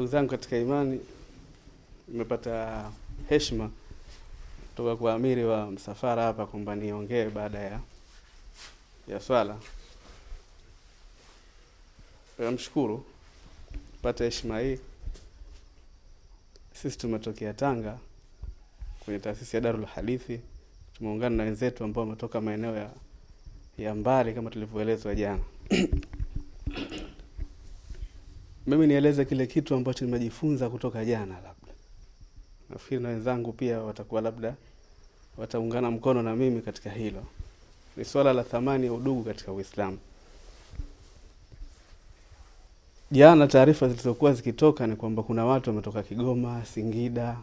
Ndugu zangu katika imani, nimepata heshima kutoka kwa amiri wa msafara hapa kwamba niongee baada ya ya swala. Namshukuru pata heshima hii. Sisi tumetokea Tanga kwenye taasisi ya Darul Hadithi, tumeungana na wenzetu ambao wametoka maeneo ya ya mbali kama tulivyoelezwa jana. Mimi nieleze kile kitu ambacho nimejifunza kutoka jana, labda nafikiri na wenzangu pia watakuwa labda wataungana mkono na mimi katika hilo. Ni swala la thamani ya udugu katika Uislamu. Jana taarifa zilizokuwa zikitoka ni kwamba kuna watu wametoka Kigoma, Singida,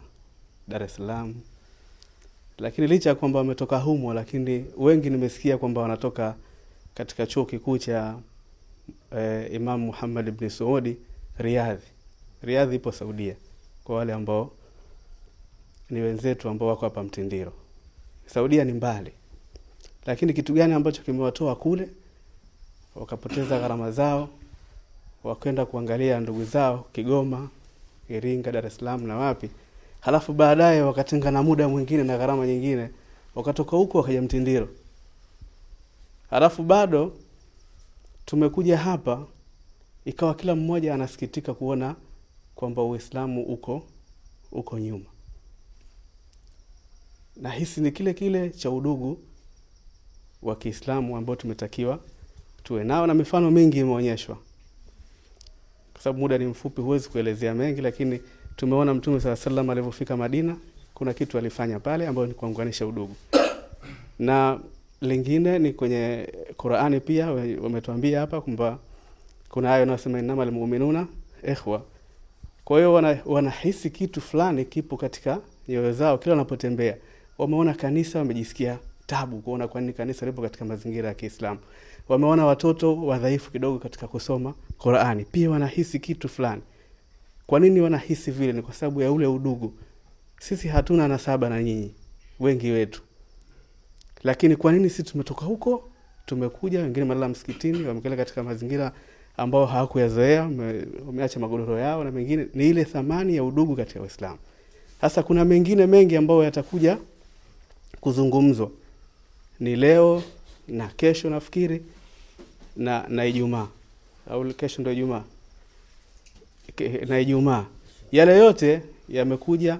Dar es Salaam, lakini licha ya kwamba wametoka humo, lakini wengi nimesikia kwamba wanatoka katika chuo kikuu cha eh, Imam Muhammad ibn Saudi Riyadh. riadhi ipo Saudia, kwa wale ambao ni wenzetu ambao wako hapa Mtindiro. Saudia ni mbali, lakini kitu gani ambacho kimewatoa kule wakapoteza gharama zao wakwenda kuangalia ndugu zao Kigoma, Iringa, Dar es Salaam na wapi, halafu baadaye wakatenga na muda mwingine na gharama nyingine, wakatoka huko wakaja Mtindiro, halafu bado tumekuja hapa, ikawa kila mmoja anasikitika kuona kwamba Uislamu uko uko nyuma, na hisi ni kile kile cha udugu wa Kiislamu ambao tumetakiwa tuwe nao, na mifano mingi imeonyeshwa. Kwa sababu muda ni mfupi, huwezi kuelezea mengi, lakini tumeona Mtume saa salam alivyofika Madina, kuna kitu alifanya pale ambayo ni kuunganisha udugu, na lingine ni kwenye Qurani pia wametuambia hapa kwamba kuna hayo inayosema innamal mu'minuna ehwa. Kwa hiyo wana, wanahisi kitu fulani kipo katika nyoyo zao kila wanapotembea. Wameona kanisa, wamejisikia tabu kuona kwa kanisa lipo katika mazingira ya Kiislamu wameona watoto wadhaifu kidogo katika kusoma Qurani, pia wanahisi kitu fulani. Kwa nini wanahisi vile? Ni kwa sababu ya ule udugu. Sisi hatuna nasaba na nyinyi wengi wetu, lakini kwa nini sisi tumetoka huko, tumekuja, wengine malala msikitini, wamekala katika mazingira ambao hawakuyazoea, wameacha magodoro yao na mengine. Ni ile thamani ya udugu katika Uislamu. Sasa kuna mengine mengi ambayo yatakuja kuzungumzwa, ni leo na kesho nafikiri na na Ijumaa au kesho ndio Ijumaa na Ijumaa. Yale yote yamekuja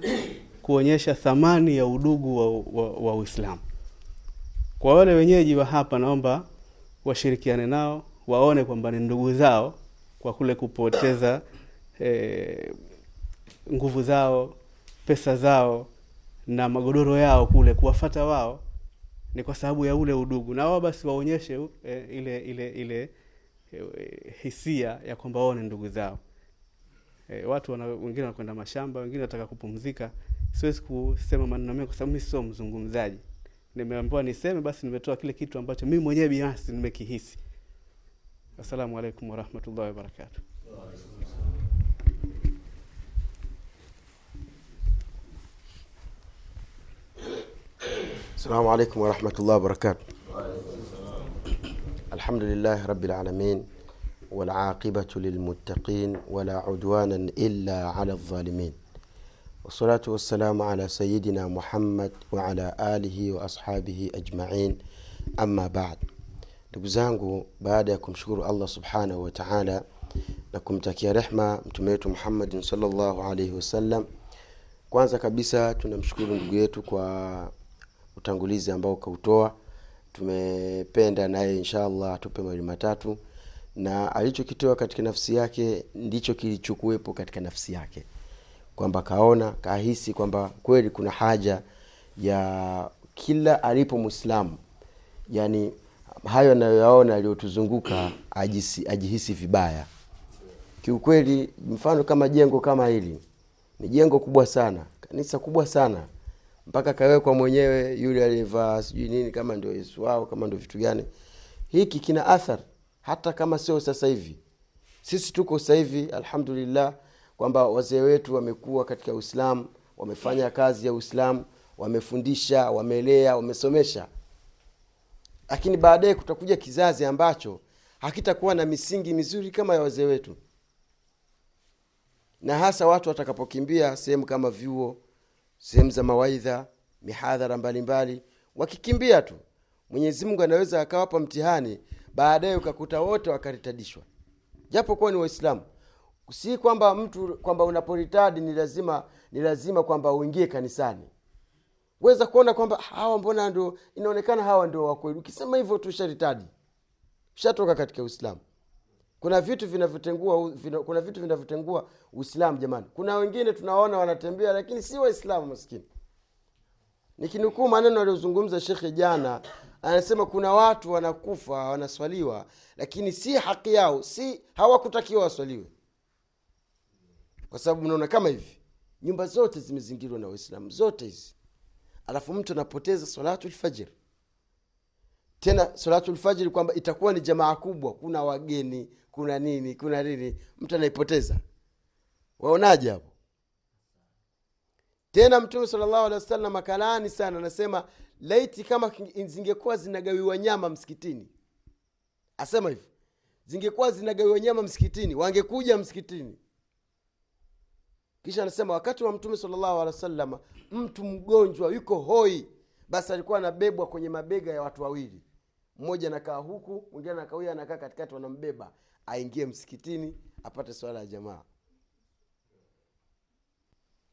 kuonyesha thamani ya udugu wa, wa, wa Uislamu. Kwa wale wenyeji wa hapa, naomba washirikiane nao, waone kwamba ni ndugu zao, kwa kule kupoteza eh, nguvu zao, pesa zao na magodoro yao kule kuwafata wao ni kwa sababu ya ule udugu, na wao basi waonyeshe eh, ile ile ile eh, hisia ya kwamba wao ni ndugu zao. eh, watu wana, wengine wanakwenda mashamba, wengine wanataka kupumzika. Siwezi kusema maneno mengi kwa sababu mi sio mzungumzaji. Nimeambiwa niseme, basi nimetoa kile kitu ambacho mi mwenyewe binafsi nimekihisi. Assalamu alaikum warahmatullahi wabarakatuh. السلام عليكم ورحمة الله وبركاته. الحمد لله رب العالمين والعاقبة للمتقين ولا عدوانا إلا على الظالمين. والصلاة والسلام على سيدنا محمد وعلى آله وأصحابه أجمعين. أما بعد. Ndugu zangu baada ya kumshukuru allah subhanahu wa taala na kumtakia rehma mtume wetu muhammadin salllahu alaihi wasallam kwanza kabisa tunamshukuru ndugu yetu kwa utangulizi ambao ukautoa. Tumependa naye inshallah atupe mawili matatu na alichokitoa katika nafsi yake ndicho kilichokuwepo katika nafsi yake. Kwamba kaona kahisi kwamba kweli kuna haja ya kila alipo mwislamu yani hayo anayoyaona aliyotuzunguka ajisi, ajihisi vibaya. Kiukweli mfano kama jengo kama hili ni jengo kubwa sana kanisa kubwa sana. Mpaka kawekwa mwenyewe yule aliyevaa sijui nini kama ndio yesu wao kama ndio vitu gani. Hiki kina athar hata kama sio sasa hivi. Sisi tuko sasa hivi alhamdulillah kwamba wazee wetu wamekuwa katika uislamu wamefanya kazi ya uislamu wamefundisha wamelea wamesomesha lakini baadaye kutakuja kizazi ambacho hakitakuwa na misingi mizuri kama ya wazee wetu. Na hasa watu watakapokimbia sehemu kama vyuo sehemu za mawaidha mihadhara mbalimbali wakikimbia tu mwenyezi mungu anaweza akawapa mtihani baadaye ukakuta wote wakaritadishwa. Japo kuwa ni waislamu si kwamba mtu kwamba unaporitadi ni lazima ni lazima kwamba uingie kanisani weza kuona kwamba hawa mbona ndo inaonekana hawa ndio wakweli ukisema hivyo tu sharitadi ushatoka katika uislamu. Kuna vitu vinavyotengua vina, kuna vitu vinavyotengua uislamu jamani. Kuna wengine tunaona wanatembea lakini si waislamu maskini. Nikinukuu maneno aliyozungumza shekhe jana anasema kuna watu wanakufa wanaswaliwa lakini si haki yao si hawakutakiwa waswaliwe. Kwa sababu mnaona kama hivi. Nyumba zote zimezingirwa na waislamu zote hizi alafu mtu anapoteza salatu lfajiri tena salatu lfajiri kwamba itakuwa ni jamaa kubwa kuna wageni kuna nini kuna nini mtu anaipoteza. Waonaje hapo? Tena mtume salllahu alehi wasallam akalaani sana anasema laiti kama zingekuwa zinagawiwa nyama msikitini. Asema hivi zingekuwa zinagawiwa nyama msikitini wangekuja msikitini kisha anasema wakati wa mtume salllahu alehi wasalama mtu mgonjwa yuko hoi. Basi alikuwa anabebwa kwenye mabega ya watu wawili. Mmoja anakaa huku mwingine anakaa huyu anakaa katikati wanambeba. Aingie msikitini apate swala ya jamaa.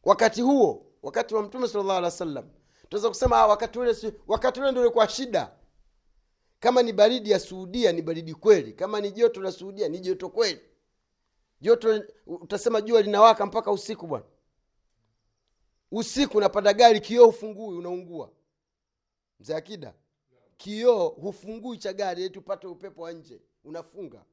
Wakati huo wakati wa mtume salllahu alehi wasallam tunaweza kusema ah, wakati ule wakati ule ndio ulikuwa shida. Kama ni baridi ya suudia ni baridi kweli. Kama ni joto la suudia ni joto kweli joto utasema jua linawaka mpaka usiku bwana. Usiku unapanda gari kioo hufungui unaungua. Mzee akida kioo hufungui cha gari eti upate upepo wa nje unafunga.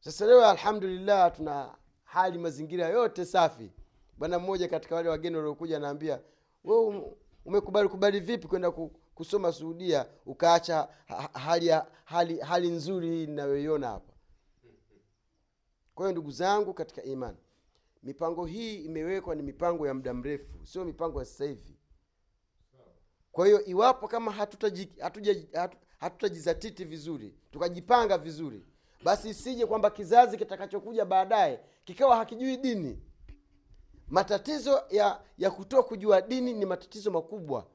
Sasa leo alhamdulillah tuna hali mazingira yote safi. Bwana mmoja katika wale wageni waliokuja anaambia we umekubali kubali vipi kwenda kusoma suudia ukaacha hali, hali, hali nzuri hii inayoiona hapa kwa hiyo ndugu zangu katika imani mipango hii imewekwa ni mipango ya muda mrefu sio mipango ya sasa hivi. Kwa hiyo iwapo kama hatutajizatiti hatuja- hatu- hatutajizatiti vizuri tukajipanga vizuri basi isije kwamba kizazi kitakachokuja baadaye kikawa hakijui dini. Matatizo ya ya kutoa kujua dini ni matatizo makubwa.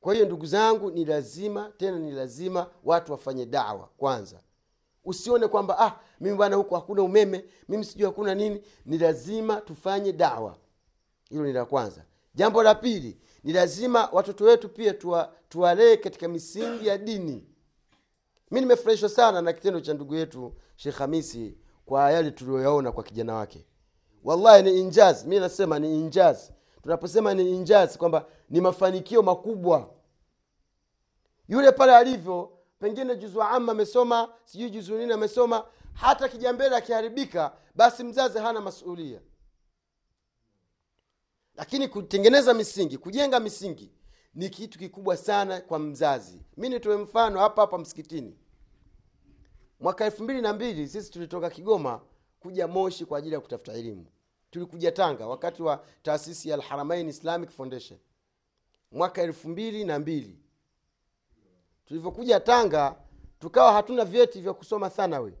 Kwa hiyo ndugu zangu ni lazima tena ni lazima watu wafanye dawa kwanza usione kwamba ah mimi bwana huku hakuna umeme mimi sijui hakuna nini. Ni lazima tufanye dawa. Hilo ni la kwanza. Jambo la pili ni lazima watoto wetu pia tuwa, tuwalee katika misingi ya dini. Mi nimefurahishwa sana na kitendo cha ndugu yetu shekh hamisi kwa yale tuliyoyaona kwa kijana wake. Wallahi ni injaz mi nasema ni injaz. Tunaposema ni injaz kwamba ni mafanikio makubwa. Yule pale alivyo pengine juzu ama amesoma sijui juzu nini amesoma hata kijambele akiharibika basi mzazi hana masuulia lakini kutengeneza misingi kujenga misingi ni kitu kikubwa sana kwa mzazi. Mi nitoe mfano hapa hapa msikitini. Mwaka elfu mbili na mbili sisi tulitoka kigoma kuja moshi kwa ajili ya kutafuta elimu. Tulikuja tanga wakati wa taasisi ya alharamain islamic foundation. Mwaka elfu mbili na mbili tulivyokuja tanga tukawa hatuna vyeti vya kusoma thanawi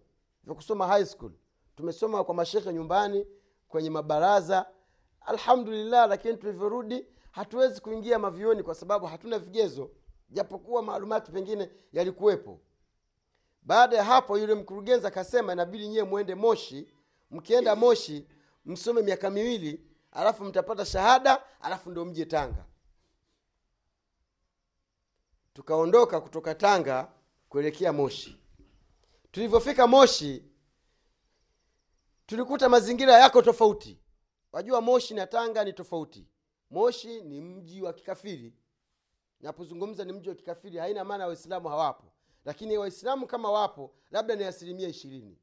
vya kusoma high school. Tumesoma kwa mashekhe nyumbani kwenye mabaraza. Alhamdulillah lakini tulivyorudi hatuwezi kuingia mavioni kwa sababu hatuna vigezo japokuwa maalumati pengine yalikuwepo. Baada ya hapo yule mkurugenzi akasema inabidi nyiwe mwende moshi. Mkienda moshi msome miaka miwili alafu mtapata shahada alafu ndo mje tanga tukaondoka kutoka tanga kuelekea moshi. Tulivyofika moshi tulikuta mazingira yako tofauti. Wajua moshi na tanga ni tofauti. Moshi ni mji wa kikafiri. Napozungumza ni mji wa kikafiri haina maana waislamu hawapo. Lakini waislamu kama wapo labda ni asilimia ishirini.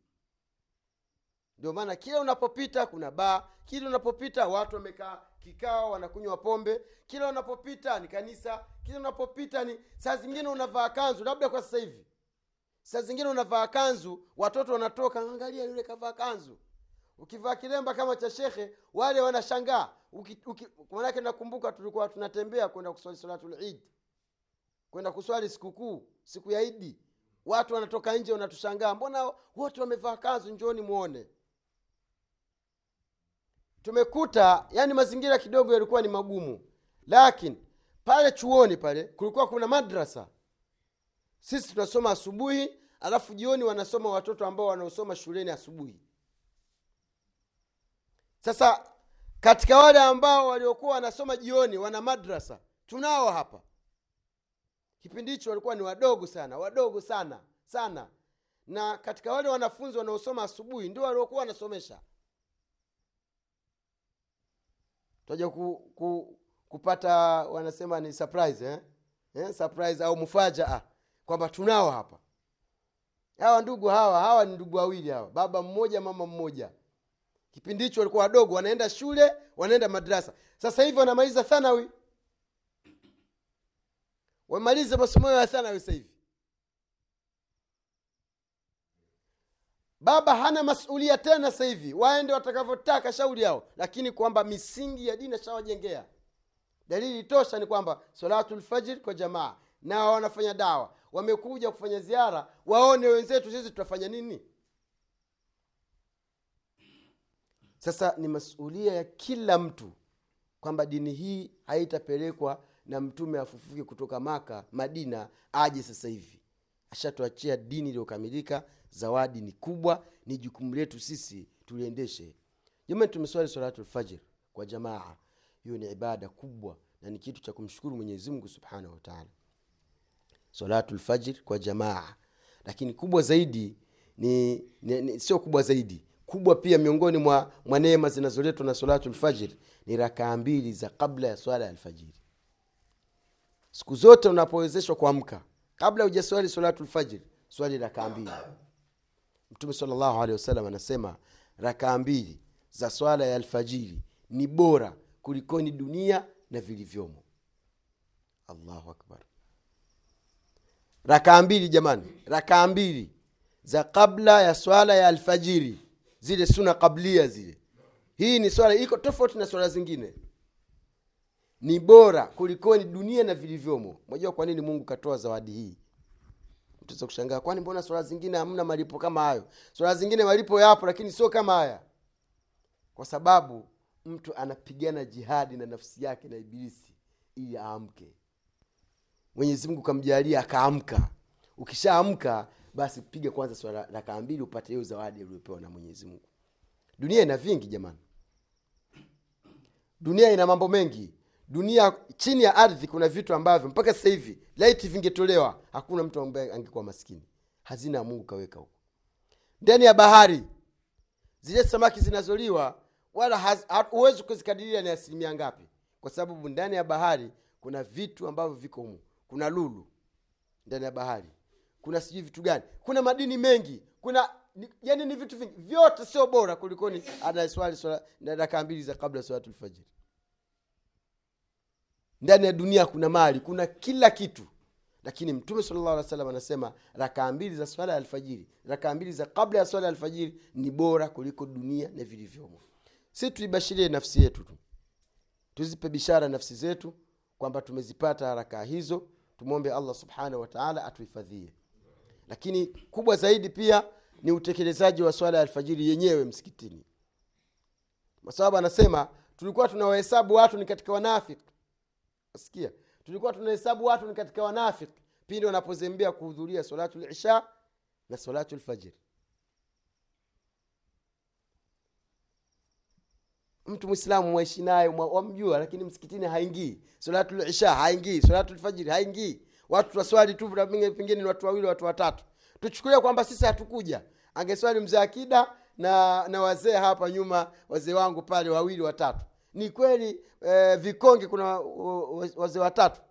Ndio maana kila unapopita kuna baa. Kila unapopita watu wamekaa kikao wanakunywa pombe. Kila unapopita ni kanisa. Kila unapopita ni saa zingine unavaa kanzu labda kwa sasa hivi. Saa zingine unavaa kanzu watoto wanatoka angalia yule kavaa kanzu. Ukivaa kilemba kama cha shekhe wale wanashangaa. Manake nakumbuka tulikuwa tunatembea kwenda kuswali salatulidi kwenda kuswali sikukuu siku ya idi watu wanatoka nje wanatushangaa. Mbona wote wamevaa kanzu? Njoni mwone tumekuta yani mazingira kidogo yalikuwa ni magumu. Lakini pale chuoni pale kulikuwa kuna madrasa. Sisi tunasoma asubuhi alafu jioni wanasoma watoto ambao wanaosoma shuleni asubuhi. Sasa katika wale ambao waliokuwa wanasoma jioni wana madrasa tunao hapa. Kipindi hicho walikuwa ni wadogo sana wadogo sana sana. Na katika wale wanafunzi wanaosoma asubuhi ndio waliokuwa wanasomesha taja ku, ku, kupata wanasema ni surprise eh? Eh, surprise au mufajaa kwamba tunao hapa. Hawa ndugu hawa hawa ni ndugu wawili hawa baba mmoja mama mmoja. Kipindi hicho walikuwa wadogo wanaenda shule wanaenda madrasa. Sasa hivi wanamaliza thanawi. Wamalize masomo ya thanawi sasa hivi baba hana masulia tena sasa hivi. Waende watakavyotaka shauri yao. Lakini kwamba misingi ya dini ashawajengea dalili tosha ni kwamba salatu lfajiri kwa jamaa. Na wanafanya dawa. Wamekuja kufanya ziara. Waone wenzetu sisi tutafanya nini? Sasa ni masulia ya kila mtu kwamba dini hii haitapelekwa na mtume afufuke kutoka maka madina aje sasa hivi. Ashatuachia dini iliyokamilika zawadi ni kubwa ni jukumu letu sisi tuliendeshe. Jamani tumeswali salatu kwa jamaa. Hiyo ni ibada kubwa na ni kitu cha kumshukuru mwenyezi mungu subhanahu salatu lfajir kwa jamaa. Lakini kubwa zaidi ni, ni, ni sio kubwa zaidi. Kubwa pia miongoni mwa, mwa neema zinazoletwa na salatu ni rakaa mbili za kabla ya swala ya alfajiri. Siku zote unapowezeshwa kuamka kabla hujaswali salatu swali rakaa mbili mtume salllahu alehi wasallam anasema rakaa mbili za swala ya alfajiri ni bora kulikoni dunia na vilivyomo. Allahu akbar. Rakaa mbili jamani. Rakaa mbili za kabla ya swala ya alfajiri zile suna kablia zile. Hii ni swala iko tofauti na swala zingine. Ni bora kulikoni dunia na vilivyomo. Mwajua kwa nini mungu katoa zawadi hii mtuza kushangaa. Kwani mbona swala zingine hamna malipo kama hayo? Swala zingine malipo yapo lakini sio kama haya. Kwa sababu mtu anapigana jihadi na nafsi yake na ibilisi ili aamke. Mwenyezi mungu kamjalia akaamka. Ukishaamka basi piga kwanza swala rakaa mbili upate hiyo zawadi uliopewa na mwenyezi mungu. Dunia ina vingi jamani. Dunia ina mambo mengi dunia chini ya ardhi kuna vitu ambavyo mpaka sasa hivi laiti vingetolewa hakuna mtu ambaye angekuwa maskini. Hazina ya mungu kaweka huko. Ndani ya bahari zile samaki zinazoliwa wala huwezi kuzikadiria ni asilimia ngapi. Kwa sababu ndani ya bahari kuna vitu ambavyo viko humu. Kuna lulu ndani ya bahari. Kuna sijui vitu gani. Kuna madini mengi. Kuna ni, yani ni vitu vingi. Vyote sio bora kulikoni anaswali dakika mbili za kabla salatulfajiri ndani ya dunia kuna mali kuna kila kitu. Lakini mtume salllah alih salam anasema rakaa mbili za swala ya alfajiri rakaa mbili za kabla ya swala ya alfajiri ni bora kuliko dunia na vilivyomo. Si tuibashirie nafsi yetu tu. Tuzipe bishara nafsi zetu kwamba tumezipata rakaa hizo tumwombe allah subhanahu wataala atuhifadhie. Lakini kubwa zaidi pia ni utekelezaji wa swala ya alfajiri yenyewe msikitini. Kwa sababu anasema tulikuwa tunawahesabu watu ni katika wanafiki sikia tulikuwa tunahesabu watu ni katika wanafiki pindi wanapozembea kuhudhuria salatu lisha na salatu lfajiri mtu mwislamu mwaishi naye wamjua lakini msikitini haingii. Salatu lisha haingii salatu lfajiri haingii. Watu twaswali tu pengine ni watu wawili watu watatu. Tuchukulia kwamba sisi hatukuja. Angeswali mzee akida na na wazee hapa nyuma wazee wangu pale wawili watatu ni kweli eh, vikonge kuna wazee watatu?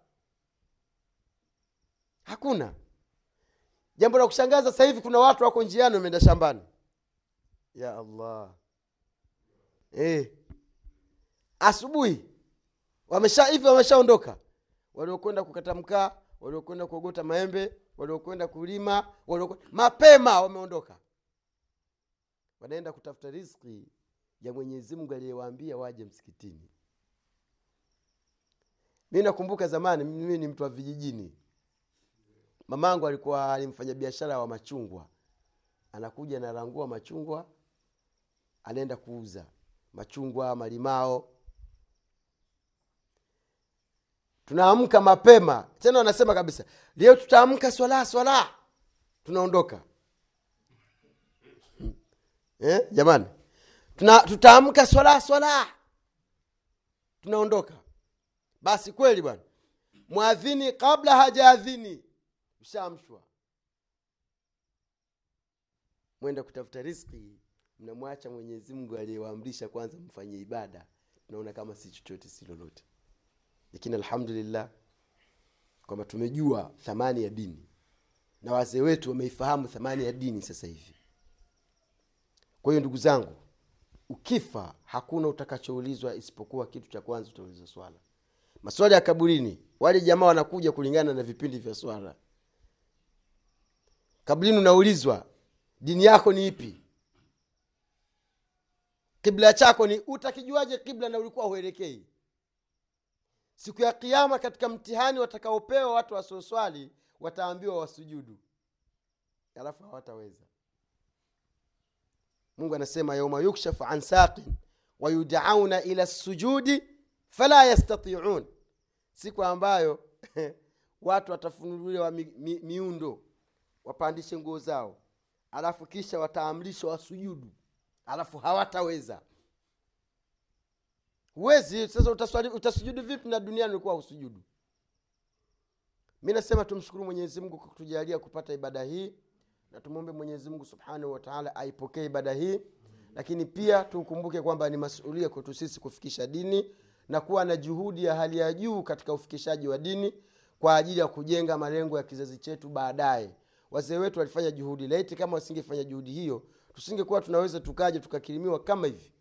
Hakuna. Jambo la kushangaza sasa hivi kuna watu wako njiani wameenda shambani. Ya allah. Eh. asubuhi wamesha hivi wameshaondoka? Waliokwenda kukata mkaa waliokwenda kuogota maembe waliokwenda kulima waliokwenda mapema wameondoka. Wanaenda kutafuta riziki ya mwenyezi mungu aliyewaambia waje msikitini. Mi nakumbuka zamani mimi ni mtu wa vijijini. Mamangu alikuwa alimfanya biashara wa machungwa. Anakuja analangua machungwa anaenda kuuza. Machungwa malimao. Tunaamka mapema. Tena wanasema kabisa leo tutaamka swala swala. Tunaondoka. Eh, jamani tutaamka swala swala. Tunaondoka. Basi kweli bwana. Mwadhini kabla hajaadhini ushaamshwa. Mwenda kutafuta riski mnamwacha mwenyezi mungu aliyewaamrisha kwanza mfanye ibada. Tunaona kama si chochote si lolote. Lakini alhamdulillah kwamba tumejua thamani ya dini. Na wazee wetu wameifahamu thamani ya dini sasa hivi. Kwa hiyo ndugu zangu ukifa hakuna utakachoulizwa isipokuwa kitu cha kwanza utaulizwa swala. Maswali ya kaburini wale jamaa wanakuja kulingana na vipindi vya swala. Kaburini unaulizwa dini yako ni ipi? Kibla chako ni utakijuaje kibla na ulikuwa huelekei? Siku ya kiama katika mtihani watakaopewa watu wasioswali wataambiwa wasujudu. Alafu hawataweza mungu anasema yauma yukshafu an saqin wayudauna ila sujudi fala yastatiun. Siku ambayo watu watafunuliwa mi, mi, miundo wapandishe nguo zao alafu kisha wataamrishwa wasujudu alafu hawataweza. Huwezi sasa utaswali, utasujudu vipi na duniani ulikuwa usujudu mi nasema tumshukuru mwenyezi mungu kwa kutujalia kupata ibada hii na tumwombe mwenyezi mungu subhanahu wataala aipokee ibada hii. Lakini pia tukumbuke kwamba ni masulia kwetu sisi kufikisha dini na kuwa na juhudi ya hali ya juu katika ufikishaji wa dini kwa ajili ya kujenga malengo ya kizazi chetu baadaye. Wazee wetu walifanya juhudi laiti kama wasingefanya juhudi hiyo tusingekuwa tunaweza tukaja tukakirimiwa kama hivi.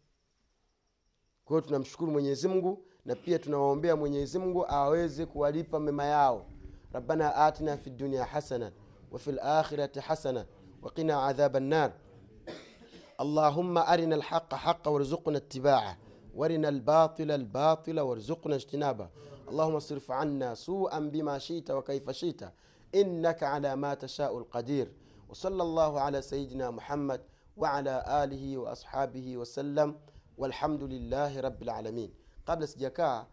Kwa tunamshukuru mwenyezi mungu na pia tunawaombea mwenyezi mungu aweze kuwalipa mema yao. Rabbana atina fi dunia hasana wafi lakhirati hasana waqina adhaba nnar اللهم أرنا الحق حقا وارزقنا اتباعه وأرنا الباطل الباطل وارزقنا اجتنابه. اللهم اصرف عنا سوءا بما شئت وكيف شئت إنك على ما تشاء القدير. وصلى الله على سيدنا محمد وعلى آله وأصحابه وسلم والحمد لله رب العالمين. قبل sijakaa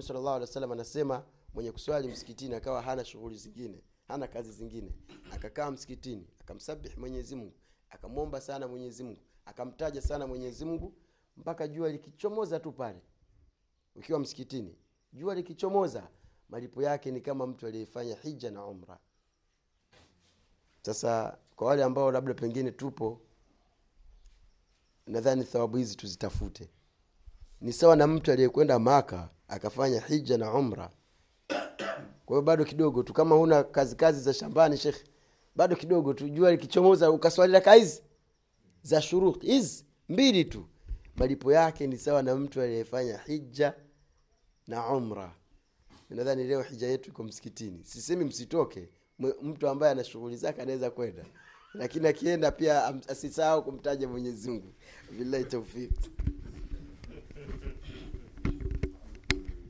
sala llahu alih wa sallam anasema mwenye kuswali msikitini akawa hana shughuli zingine. Hana kazi zingine. Akakaa msikitini akamsabihi mwenyezi mungu akamwomba sana mwenyezi mungu akamtaja sana mwenyezi mungu mpaka jua likichomoza tu pale. Ukiwa msikitini jua likichomoza malipo yake ni kama mtu aliyefanya hija na umra. Sasa kwa wale ambao labda pengine tupo nadhani thawabu hizi tuzitafute. Ni sawa na mtu aliyekwenda maka akafanya hija na umra kwa hiyo bado kidogo tu kama huna kazi kazi za shambani shekhe bado kidogo tu. Jua likichomoza ukaswali raka hizi za shuruti hizi mbili tu malipo yake ni sawa na mtu aliyefanya hija na umra. Nadhani leo hija yetu iko msikitini. Sisemi msitoke mtu ambaye ana shughuli zake anaweza kwenda. Lakini akienda pia asisahau kumtaja mwenyezi mungu. Billahi taufiki